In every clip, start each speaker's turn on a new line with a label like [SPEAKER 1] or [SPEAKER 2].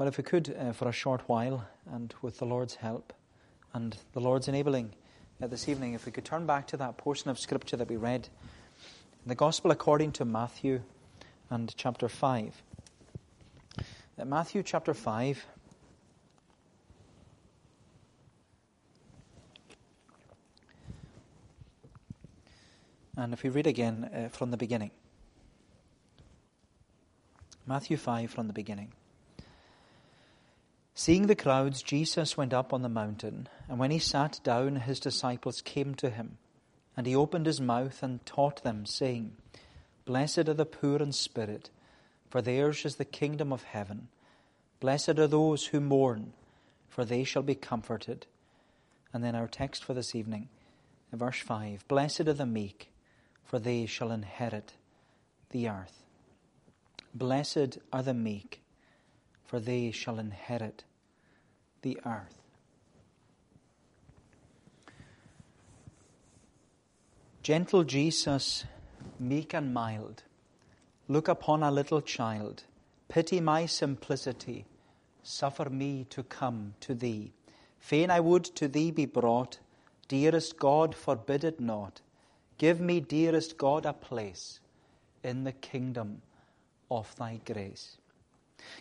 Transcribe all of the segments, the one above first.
[SPEAKER 1] Well, if we could, uh, for a short while, and with the Lord's help and the Lord's enabling uh, this evening, if we could turn back to that portion of Scripture that we read, the Gospel according to Matthew and chapter 5. Uh, Matthew chapter 5. And if we read again uh, from the beginning, Matthew 5 from the beginning. Seeing the crowds, Jesus went up on the mountain, and when he sat down, his disciples came to him. And he opened his mouth and taught them, saying, Blessed are the poor in spirit, for theirs is the kingdom of heaven. Blessed are those who mourn, for they shall be comforted. And then our text for this evening, verse 5 Blessed are the meek, for they shall inherit the earth. Blessed are the meek, for they shall inherit the earth. Gentle Jesus, meek and mild, look upon a little child, pity my simplicity, suffer me to come to thee. Fain I would to thee be brought, dearest God, forbid it not. Give me, dearest God, a place in the kingdom of thy grace.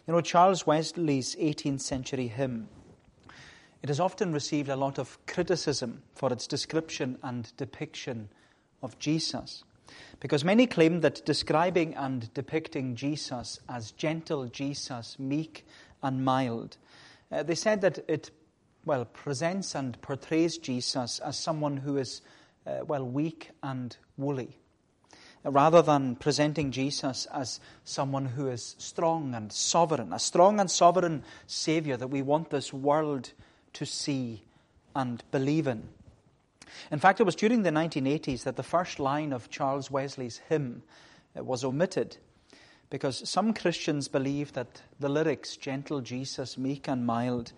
[SPEAKER 1] You know, Charles Wesley's 18th century hymn it has often received a lot of criticism for its description and depiction of Jesus. Because many claim that describing and depicting Jesus as gentle Jesus, meek and mild, uh, they said that it, well, presents and portrays Jesus as someone who is, uh, well, weak and woolly, rather than presenting Jesus as someone who is strong and sovereign, a strong and sovereign Savior that we want this world to see and believe in. In fact, it was during the 1980s that the first line of Charles Wesley's hymn uh, was omitted because some Christians believe that the lyrics, gentle Jesus, meek and mild,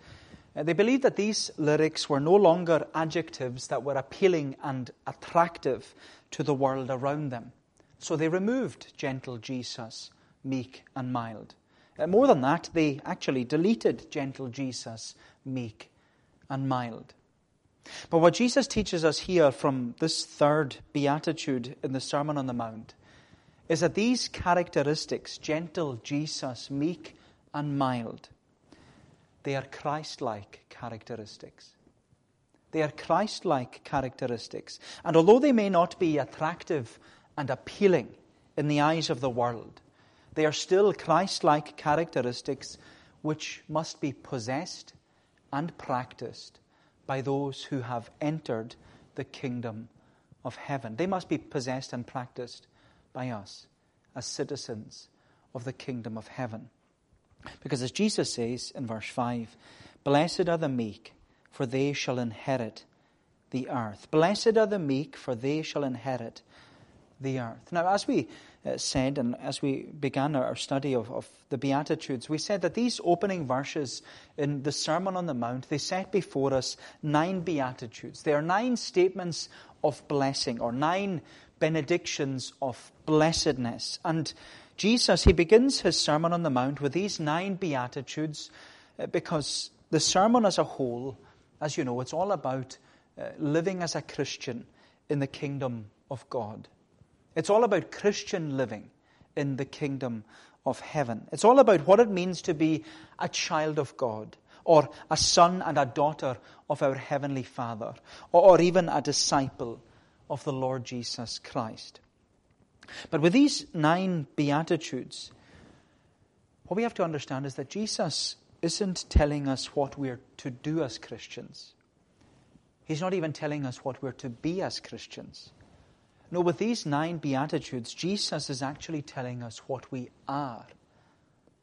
[SPEAKER 1] uh, they believed that these lyrics were no longer adjectives that were appealing and attractive to the world around them. So they removed gentle Jesus, meek and mild. Uh, more than that, they actually deleted gentle Jesus, meek and mild. But what Jesus teaches us here from this third beatitude in the Sermon on the Mount is that these characteristics, gentle, Jesus, meek, and mild, they are Christ like characteristics. They are Christ like characteristics. And although they may not be attractive and appealing in the eyes of the world, they are still Christ like characteristics which must be possessed and practiced by those who have entered the kingdom of heaven. They must be possessed and practiced by us as citizens of the kingdom of heaven. Because as Jesus says in verse 5, Blessed are the meek, for they shall inherit the earth. Blessed are the meek, for they shall inherit the earth. Now, as we uh, said, and as we began our study of, of the Beatitudes, we said that these opening verses in the Sermon on the Mount, they set before us nine Beatitudes. They are nine statements of blessing, or nine benedictions of blessedness. And Jesus, he begins his Sermon on the Mount with these nine Beatitudes uh, because the sermon as a whole, as you know, it's all about uh, living as a Christian in the kingdom of God. It's all about Christian living in the kingdom of heaven. It's all about what it means to be a child of God, or a son and a daughter of our Heavenly Father, or, even a disciple of the Lord Jesus Christ. But with these nine Beatitudes, what we have to understand is that Jesus isn't telling us what we're to do as Christians. He's not even telling us what we're to be as Christians. No, with these nine Beatitudes, Jesus is actually telling us what we are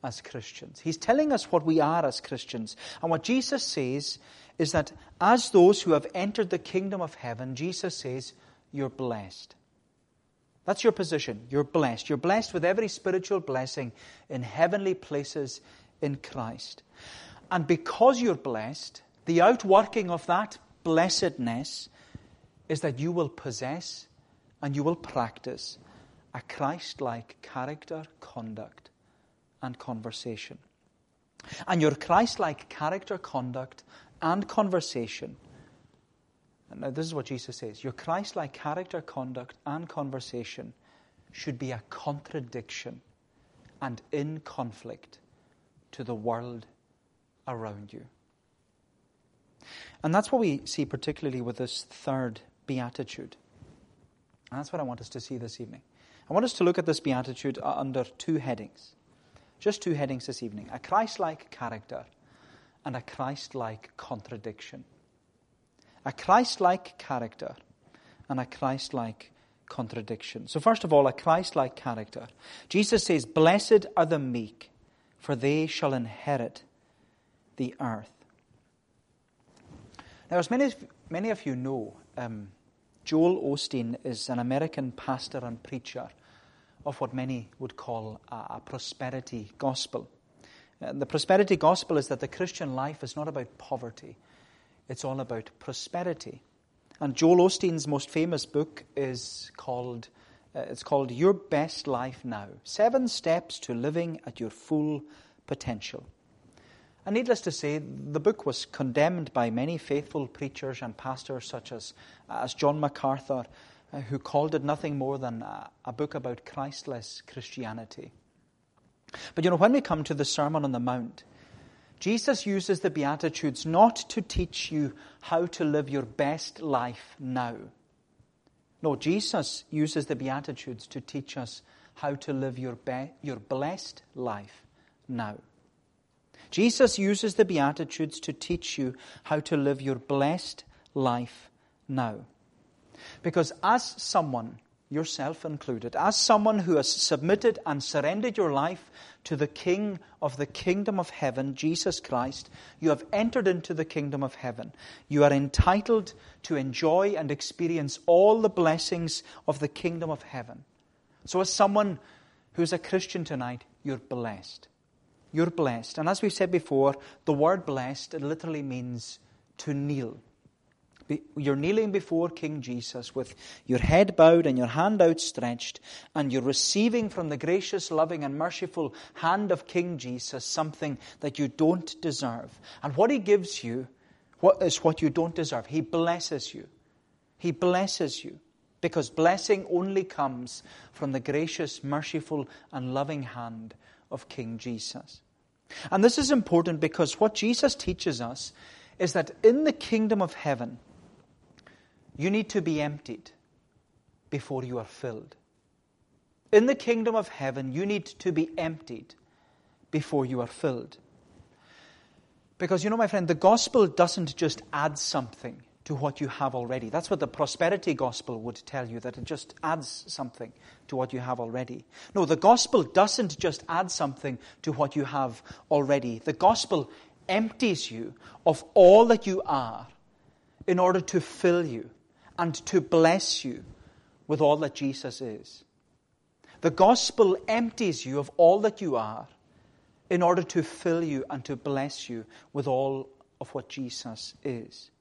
[SPEAKER 1] as Christians. He's telling us what we are as Christians. And what Jesus says is that as those who have entered the kingdom of heaven, Jesus says, you're blessed. That's your position. You're blessed. You're blessed with every spiritual blessing in heavenly places in Christ. And because you're blessed, the outworking of that blessedness is that you will possess and you will practice a Christ like character, conduct, and conversation. And your Christ like character, conduct, and conversation. And now, this is what Jesus says your Christ like character, conduct, and conversation should be a contradiction and in conflict to the world around you. And that's what we see particularly with this third beatitude. And that's what I want us to see this evening. I want us to look at this beatitude under two headings. Just two headings this evening a Christ like character and a Christ like contradiction. A Christ like character and a Christ like contradiction. So, first of all, a Christ like character. Jesus says, Blessed are the meek, for they shall inherit the earth. Now, as many, many of you know, um, Joel Osteen is an American pastor and preacher of what many would call a, prosperity gospel. Uh, the prosperity gospel is that the Christian life is not about poverty, it's all about prosperity. And Joel Osteen's most famous book is called, uh, it's called Your Best Life Now Seven Steps to Living at Your Full Potential. And needless to say, the book was condemned by many faithful preachers and pastors, such as, as John MacArthur, uh, who called it nothing more than a, a book about Christless Christianity. But you know, when we come to the Sermon on the Mount, Jesus uses the Beatitudes not to teach you how to live your best life now. No, Jesus uses the Beatitudes to teach us how to live your, be- your blessed life now. Jesus uses the Beatitudes to teach you how to live your blessed life now. Because as someone yourself included, as someone who has submitted and surrendered your life to the King of the kingdom of heaven, Jesus Christ, you have entered into the kingdom of heaven. You are entitled to enjoy and experience all the blessings of the kingdom of heaven. So, as someone who's a Christian tonight, you're blessed. You're blessed. And as we've said before, the word blessed, it literally means to kneel you're kneeling before King Jesus with your head bowed and your hand outstretched, and you're receiving from the gracious, loving, and merciful hand of King Jesus something that you don't deserve. And what he gives you what is what you don't deserve. He blesses you. He blesses you. Because blessing only comes from the gracious, merciful, and loving hand of King Jesus. And this is important because what Jesus teaches us is that in the kingdom of heaven, you need to be emptied before you are filled. In the kingdom of heaven, you need to be emptied before you are filled. Because you know, my friend, the gospel doesn't just add something to what you have already. That's what the prosperity gospel would tell you, that it just adds something to what you have already. No, the gospel doesn't just add something to what you have already. The gospel empties you of all that you are in order to fill you and to bless you with all that Jesus is. The gospel empties you of all that you are in order to fill you and to bless you with all of what Jesus is.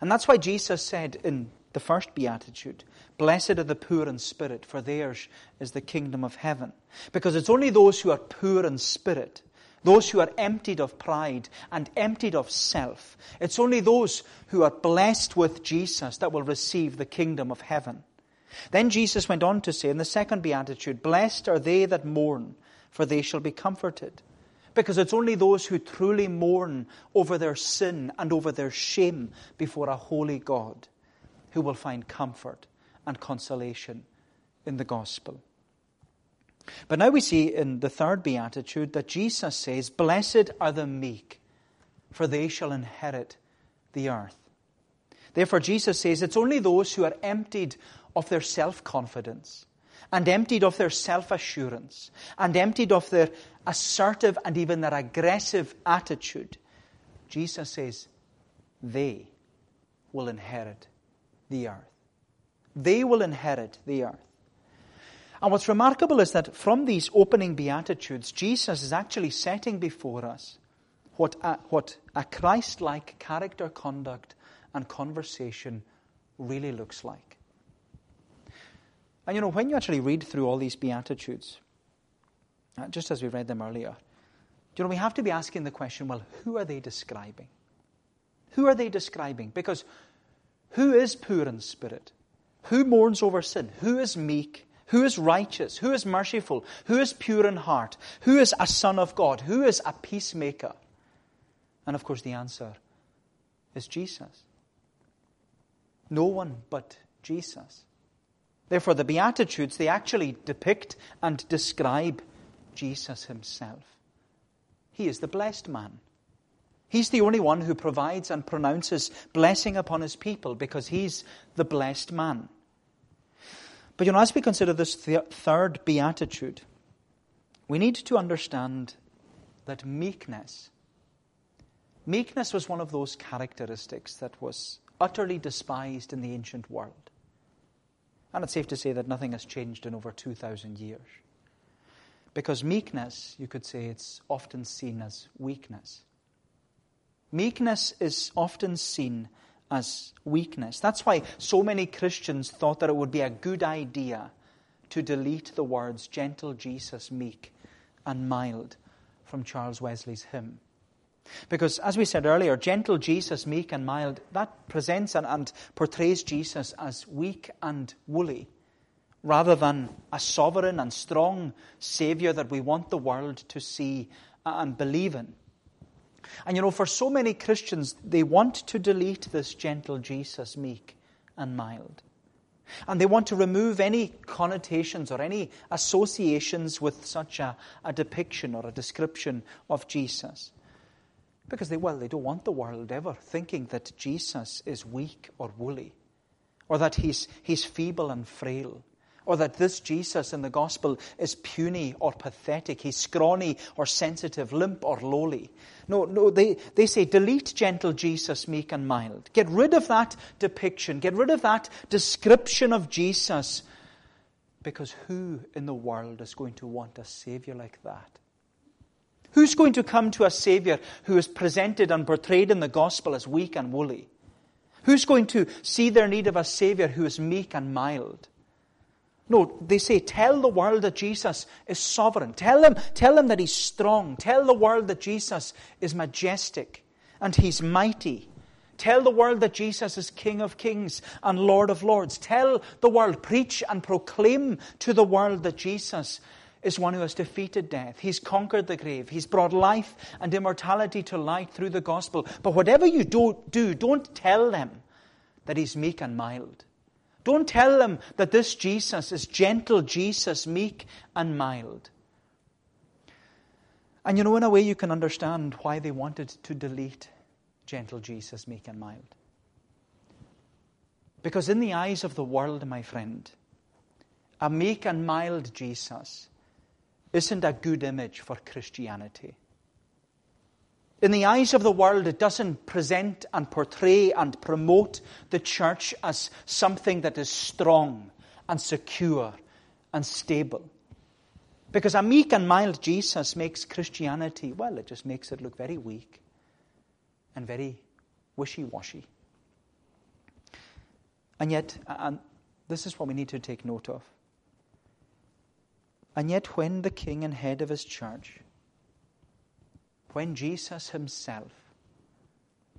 [SPEAKER 1] And that's why Jesus said in the first beatitude, Blessed are the poor in spirit, for theirs is the kingdom of heaven. Because it's only those who are poor in spirit those who are emptied of pride and emptied of self. It's only those who are blessed with Jesus that will receive the kingdom of heaven. Then Jesus went on to say in the second beatitude, Blessed are they that mourn, for they shall be comforted. Because it's only those who truly mourn over their sin and over their shame before a holy God who will find comfort and consolation in the gospel. But now we see in the third beatitude that Jesus says, Blessed are the meek, for they shall inherit the earth. Therefore, Jesus says it's only those who are emptied of their self confidence and emptied of their self assurance and emptied of their assertive and even their aggressive attitude. Jesus says they will inherit the earth. They will inherit the earth. And what's remarkable is that from these opening Beatitudes, Jesus is actually setting before us what a, what a Christ like character, conduct, and conversation really looks like. And you know, when you actually read through all these Beatitudes, uh, just as we read them earlier, you know, we have to be asking the question well, who are they describing? Who are they describing? Because who is poor in spirit? Who mourns over sin? Who is meek? Who is righteous? Who is merciful? Who is pure in heart? Who is a son of God? Who is a peacemaker? And of course, the answer is Jesus. No one but Jesus. Therefore, the Beatitudes, they actually depict and describe Jesus himself. He is the blessed man. He's the only one who provides and pronounces blessing upon his people because he's the blessed man. But you know, as we consider this th- third beatitude, we need to understand that meekness, meekness was one of those characteristics that was utterly despised in the ancient world. And it's safe to say that nothing has changed in over 2,000 years. Because meekness, you could say, it's often seen as weakness. Meekness is often seen as weakness. That's why so many Christians thought that it would be a good idea to delete the words gentle Jesus, meek, and mild from Charles Wesley's hymn. Because, as we said earlier, gentle Jesus, meek and mild, that presents and, and, portrays Jesus as weak and woolly, rather than a sovereign and strong Savior that we want the world to see and believe in. And you know, for so many Christians, they want to delete this gentle Jesus, meek and mild. And they want to remove any connotations or any associations with such a, a depiction or a description of Jesus. Because they, well, they don't want the world ever thinking that Jesus is weak or woolly, or that he's, he's feeble and frail, or that this Jesus in the gospel is puny or pathetic, he's scrawny or sensitive, limp or lowly. No, no, they, they say, delete gentle Jesus, meek and mild. Get rid of that depiction, get rid of that description of Jesus, because who in the world is going to want a Savior like that? Who's going to come to a Savior who is presented and portrayed in the gospel as weak and woolly? Who's going to see their need of a Savior who is meek and mild? No, they say, tell the world that Jesus is sovereign. Tell them, tell them that he's strong. Tell the world that Jesus is majestic and he's mighty. Tell the world that Jesus is King of kings and Lord of lords. Tell the world, preach and proclaim to the world that Jesus is one who has defeated death. He's conquered the grave. He's brought life and immortality to light through the gospel. But whatever you do, do don't tell them that he's meek and mild. Don't tell them that this Jesus is gentle Jesus, meek and mild. And you know, in a way, you can understand why they wanted to delete gentle Jesus, meek and mild. Because in the eyes of the world, my friend, a meek and mild Jesus isn't a good image for Christianity. In the eyes of the world, it doesn't present and portray and promote the church as something that is strong and secure and stable. Because a meek and mild Jesus makes Christianity, well, it just makes it look very weak and very wishy washy. And yet, and this is what we need to take note of. And yet, when the king and head of his church when Jesus himself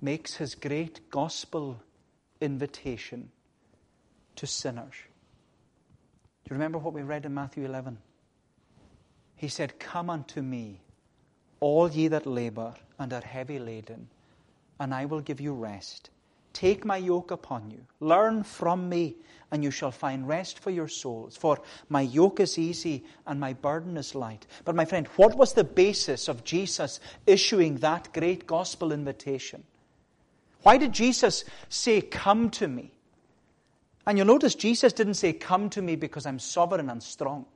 [SPEAKER 1] makes his great gospel invitation to sinners. Do you remember what we read in Matthew 11? He said, Come unto me, all ye that labor and are heavy laden, and I will give you rest. Take my yoke upon you. Learn from me, and you shall find rest for your souls. For my yoke is easy and my burden is light. But, my friend, what was the basis of Jesus issuing that great gospel invitation? Why did Jesus say, Come to me? And you'll notice Jesus didn't say, Come to me because I'm sovereign and strong.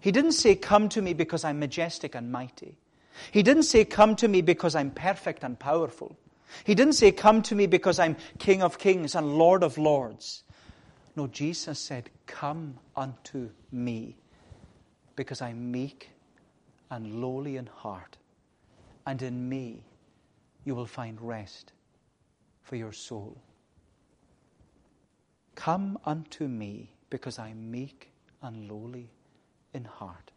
[SPEAKER 1] He didn't say, Come to me because I'm majestic and mighty. He didn't say, Come to me because I'm perfect and powerful. He didn't say, Come to me because I'm King of kings and Lord of lords. No, Jesus said, Come unto me because I'm meek and lowly in heart, and in me you will find rest for your soul. Come unto me because I'm meek and lowly in heart.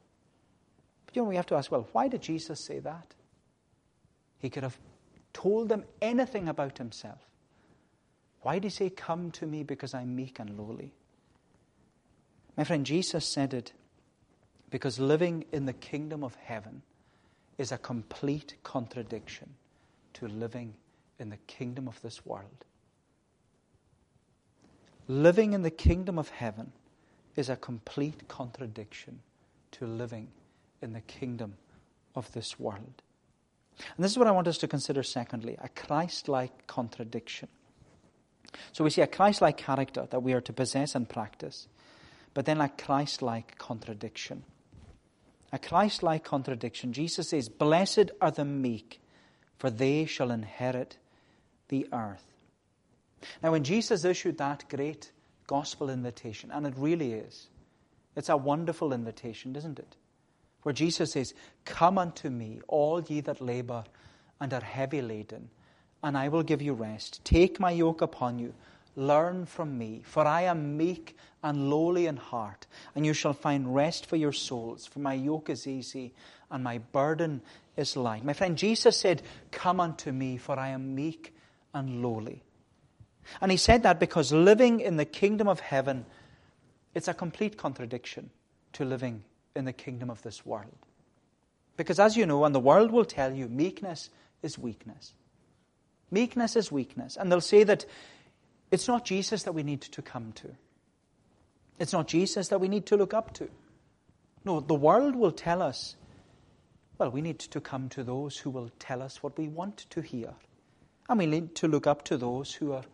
[SPEAKER 1] But you know, we have to ask, well, why did Jesus say that? He could have told them anything about himself. Why did he say, Come to me because I'm meek and lowly? My friend, Jesus said it because living in the kingdom of heaven is a complete contradiction to living in the kingdom of this world. Living in the kingdom of heaven is a complete contradiction to living in the kingdom of this world. And this is what I want us to consider secondly a Christ like contradiction. So we see a Christ like character that we are to possess and practice, but then a Christ like contradiction. A Christ like contradiction. Jesus says, Blessed are the meek, for they shall inherit the earth. Now, when Jesus issued that great gospel invitation, and it really is, it's a wonderful invitation, isn't it? Where Jesus says, Come unto me, all ye that labor and are heavy laden, and I will give you rest. Take my yoke upon you. Learn from me, for I am meek and lowly in heart, and you shall find rest for your souls. For my yoke is easy and my burden is light. My friend, Jesus said, Come unto me, for I am meek and lowly. And he said that because living in the kingdom of heaven, it's a complete contradiction to living in the kingdom of this world. Because as you know, and the world will tell you, meekness is weakness. Meekness is weakness. And they'll say that it's not Jesus that we need to come to. It's not Jesus that we need to look up to. No, the world will tell us, well, we need to come to those who will tell us what we want to hear. And we need to look up to those who are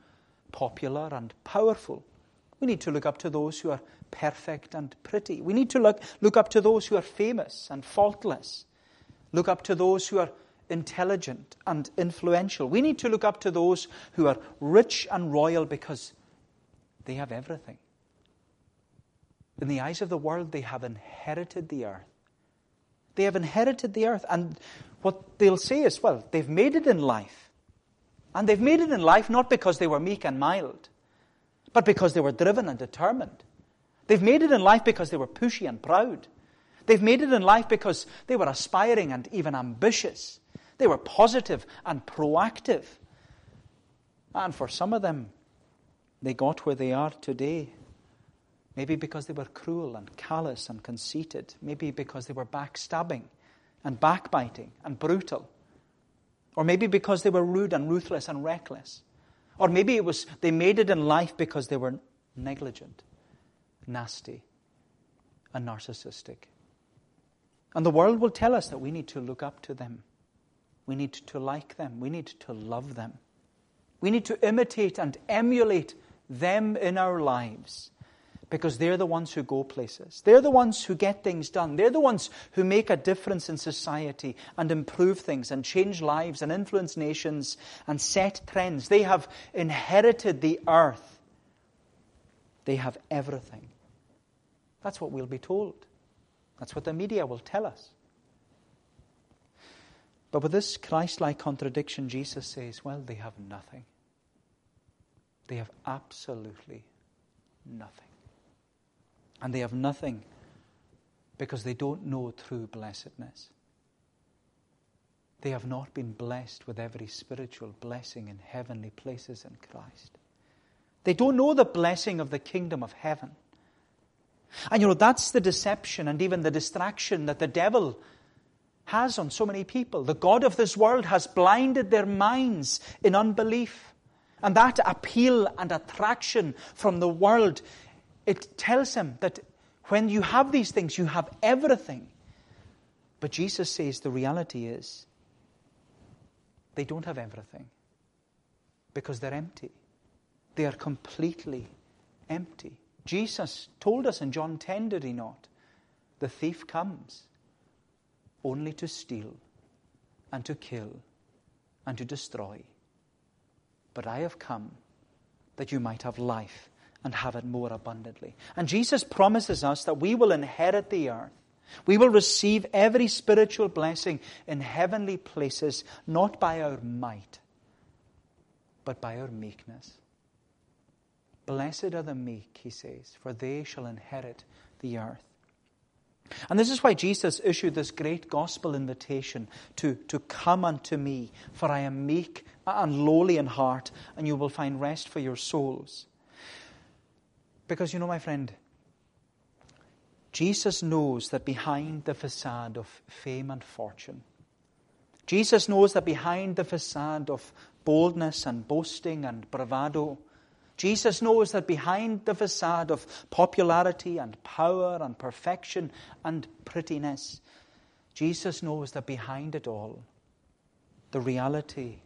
[SPEAKER 1] popular and powerful. We need to look up to those who are perfect and pretty. We need to look, look up to those who are famous and faultless. Look up to those who are intelligent and influential. We need to look up to those who are rich and royal because they have everything. In the eyes of the world, they have inherited the earth. They have inherited the earth. And what they'll say is, well, they've made it in life. And they've made it in life not because they were meek and mild, but because they were driven and determined. They've made it in life because they were pushy and proud. They've made it in life because they were aspiring and even ambitious. They were positive and proactive. And for some of them, they got where they are today. Maybe because they were cruel and callous and conceited. Maybe because they were backstabbing and backbiting and brutal. Or maybe because they were rude and ruthless and reckless. Or maybe it was they made it in life because they were negligent, nasty, and narcissistic. And the world will tell us that we need to look up to them. We need to like them. We need to love them. We need to imitate and emulate them in our lives because they're the ones who go places. They're the ones who get things done. They're the ones who make a difference in society and improve things and change lives and influence nations and set trends. They have inherited the earth. They have everything. That's what we'll be told. That's what the media will tell us. But with this Christ like contradiction, Jesus says, well, they have nothing. They have absolutely nothing. And they have nothing because they don't know true blessedness. They have not been blessed with every spiritual blessing in heavenly places in Christ. They don't know the blessing of the kingdom of heaven. And you know, that's the deception and even the distraction that the devil has on so many people. The God of this world has blinded their minds in unbelief. And that appeal and attraction from the world it tells him that when you have these things, you have everything. But Jesus says the reality is they don't have everything because they're empty. They are completely empty. Jesus told us in John 10, did he not? The thief comes only to steal and to kill and to destroy. But I have come that you might have life and have it more abundantly. And Jesus promises us that we will inherit the earth. We will receive every spiritual blessing in heavenly places, not by our might, but by our meekness. Blessed are the meek, he says, for they shall inherit the earth. And this is why Jesus issued this great gospel invitation to, to come unto me, for I am meek and lowly in heart, and you will find rest for your souls. Because you know, my friend, Jesus knows that behind the facade of fame and fortune, Jesus knows that behind the facade of boldness and boasting and bravado, Jesus knows that behind the facade of popularity and power and perfection and prettiness, Jesus knows that behind it all, the reality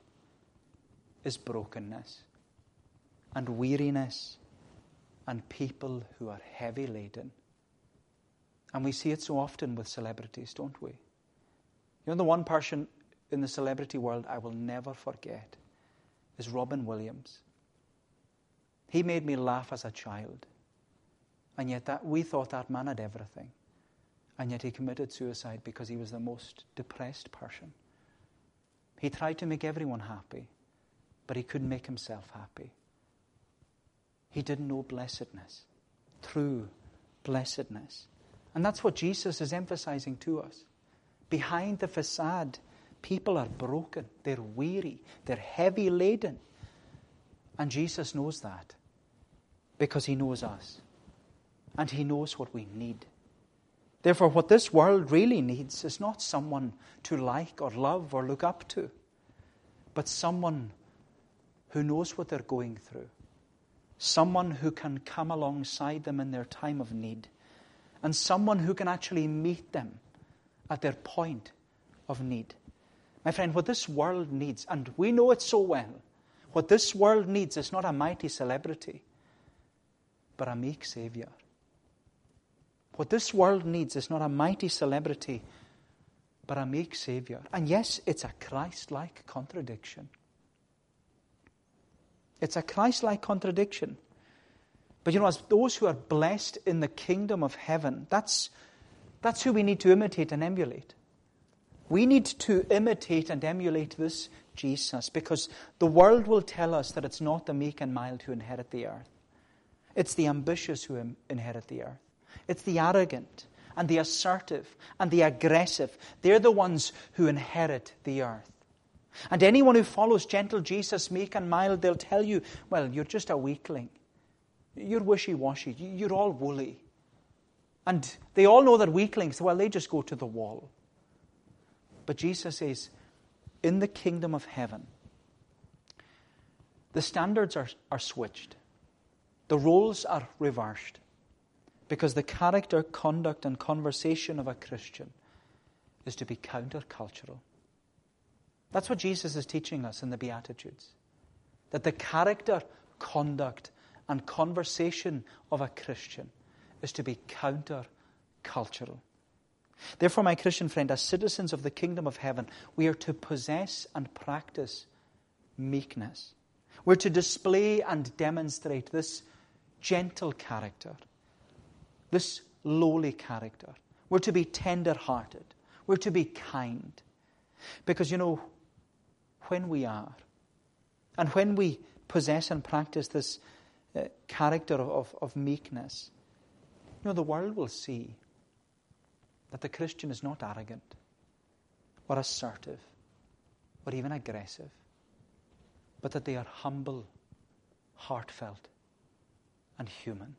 [SPEAKER 1] is brokenness and weariness and people who are heavy laden. And we see it so often with celebrities, don't we? You know, the one person in the celebrity world I will never forget is Robin Williams. He made me laugh as a child. And yet that we thought that man had everything. And yet he committed suicide because he was the most depressed person. He tried to make everyone happy, but he couldn't make himself happy. He didn't know blessedness, true blessedness. And that's what Jesus is emphasizing to us. Behind the facade, people are broken, they're weary, they're heavy laden. And Jesus knows that because he knows us and he knows what we need. Therefore, what this world really needs is not someone to like or love or look up to, but someone who knows what they're going through, someone who can come alongside them in their time of need, and someone who can actually meet them at their point of need. My friend, what this world needs, and we know it so well, what this world needs is not a mighty celebrity, but a meek Savior. What this world needs is not a mighty celebrity, but a meek Savior. And yes, it's a Christ like contradiction. It's a Christ like contradiction. But you know, as those who are blessed in the kingdom of heaven, that's, that's who we need to imitate and emulate. We need to imitate and emulate this Jesus because the world will tell us that it's not the meek and mild who inherit the earth. It's the ambitious who inherit the earth. It's the arrogant and the assertive and the aggressive. They're the ones who inherit the earth. And anyone who follows gentle Jesus, meek and mild, they'll tell you, well, you're just a weakling. You're wishy washy. You're all woolly. And they all know that weaklings, well, they just go to the wall. But Jesus says, in the kingdom of heaven, the standards are, are switched. The roles are reversed because the character, conduct, and conversation of a Christian is to be countercultural. That's what Jesus is teaching us in the Beatitudes. That the character, conduct, and conversation of a Christian is to be counter cultural. Therefore, my Christian friend, as citizens of the kingdom of heaven, we are to possess and practice meekness. We're to display and demonstrate this gentle character, this lowly character. We're to be tender hearted. We're to be kind. Because, you know, when we are, and when we possess and practice this uh, character of, of meekness, you know, the world will see that the Christian is not arrogant or assertive or even aggressive, but that they are humble, heartfelt, and human.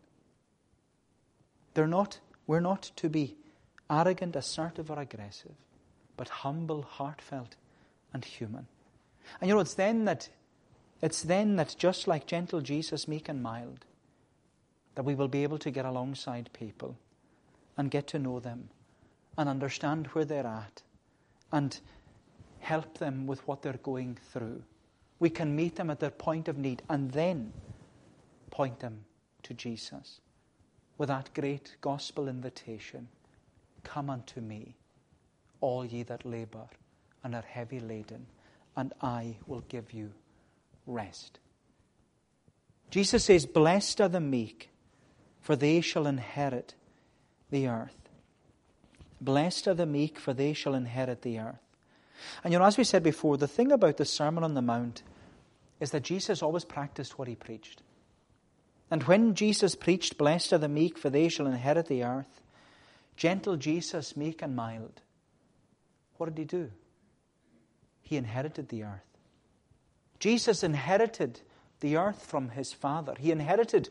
[SPEAKER 1] They're not, we're not to be arrogant, assertive, or aggressive, but humble, heartfelt, and human. And you know, it's then that it's then that just like gentle Jesus, meek and mild, that we will be able to get alongside people and get to know them and understand where they're at and help them with what they're going through. We can meet them at their point of need and then point them to Jesus with that great gospel invitation Come unto me, all ye that labor and are heavy laden, and I will give you rest. Jesus says, Blessed are the meek, for they shall inherit the earth. Blessed are the meek, for they shall inherit the earth. And you know, as we said before, the thing about the Sermon on the Mount is that Jesus always practiced what he preached. And when Jesus preached, Blessed are the meek, for they shall inherit the earth, Gentle Jesus, meek and mild. What did he do? He inherited the earth. Jesus inherited the earth from his Father. He inherited,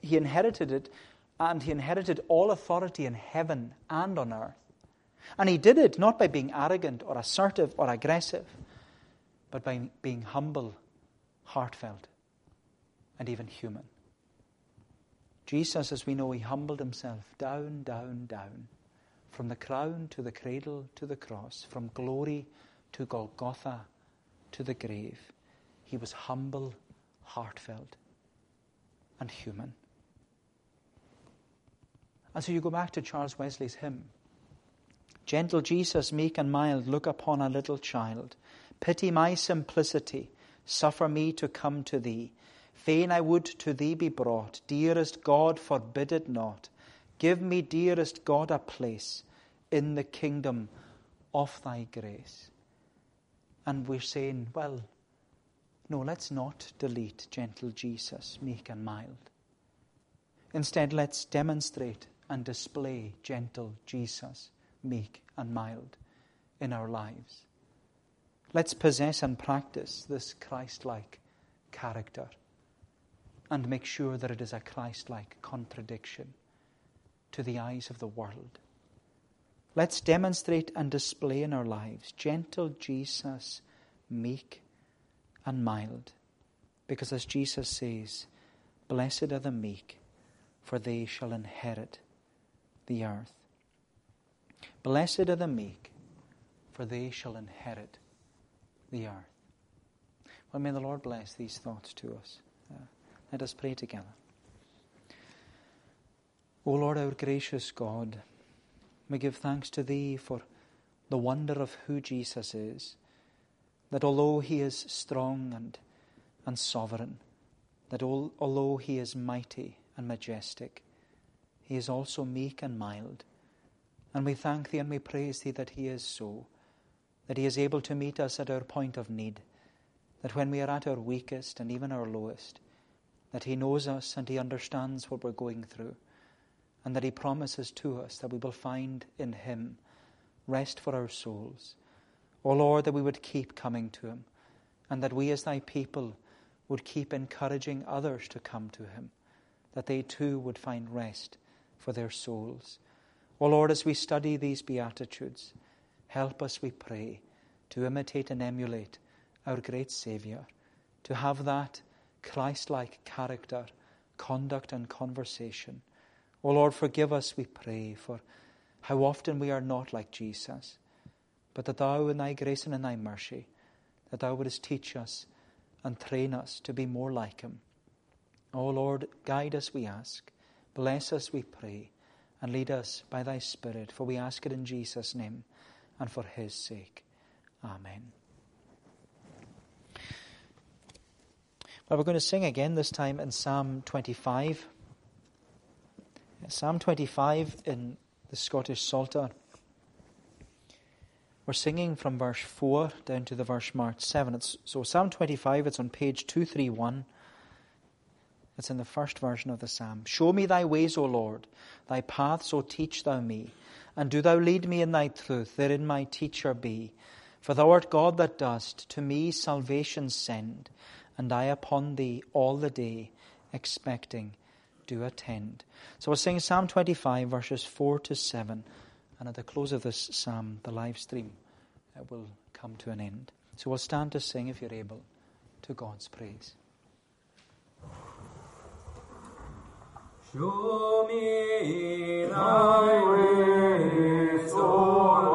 [SPEAKER 1] he inherited it, and he inherited all authority in heaven and on earth. And he did it not by being arrogant or assertive or aggressive, but by being humble, heartfelt, and even human. Jesus, as we know, he humbled himself down, down, down, from the crown to the cradle to the cross, from glory to Golgotha to the grave. He was humble, heartfelt, and human. And so you go back to Charles Wesley's hymn Gentle Jesus, meek and mild, look upon a little child. Pity my simplicity, suffer me to come to thee. Fain I would to thee be brought. Dearest God, forbid it not. Give me, dearest God, a place in the kingdom of thy grace. And we're saying, well, no, let's not delete gentle Jesus, meek and mild. Instead, let's demonstrate and display gentle Jesus, meek and mild in our lives. Let's possess and practice this Christ like character and make sure that it is a Christ like contradiction to the eyes of the world. Let's demonstrate and display in our lives gentle Jesus, meek and mild. Because as Jesus says, Blessed are the meek, for they shall inherit the earth. Blessed are the meek, for they shall inherit the earth. Well, may the Lord bless these thoughts to us. Uh, let us pray together. O Lord, our gracious God, we give thanks to Thee for the wonder of who Jesus is, that although He is strong and, and sovereign, that all, although He is mighty and majestic, He is also meek and mild. And we thank Thee and we praise Thee that He is so, that He is able to meet us at our point of need, that when we are at our weakest and even our lowest, that He knows us and He understands what we're going through, and that He promises to us that we will find in Him rest for our souls. O oh Lord, that we would keep coming to Him, and that we as Thy people would keep encouraging others to come to Him, that they too would find rest for their souls. O oh Lord, as we study these Beatitudes, help us, we pray, to imitate and emulate our great Saviour, to have that Christ like character, conduct, and conversation. O oh Lord, forgive us, we pray, for how often we are not like Jesus, but that Thou, in Thy grace and in Thy mercy, that Thou wouldst teach us and train us to be more like Him. O oh Lord, guide us, we ask. Bless us, we pray, and lead us by Thy Spirit, for we ask it in Jesus' name and for His sake. Amen. Well, we're going to sing again, this time in Psalm 25. Psalm 25 in the Scottish Psalter. We're singing from verse 4 down to the verse marked 7. It's, so, Psalm 25, it's on page 231. It's in the first version of the psalm. Show me thy ways, O Lord, thy paths, O teach thou me. And do thou lead me in thy truth, therein my teacher be. For thou art God that dost to me salvation send and I upon thee all the day, expecting, do attend. So we're saying Psalm 25, verses 4 to 7. And at the close of this psalm, the live stream uh, will come to an end. So we'll stand to sing, if you're able, to God's praise.
[SPEAKER 2] Show me thy ways, O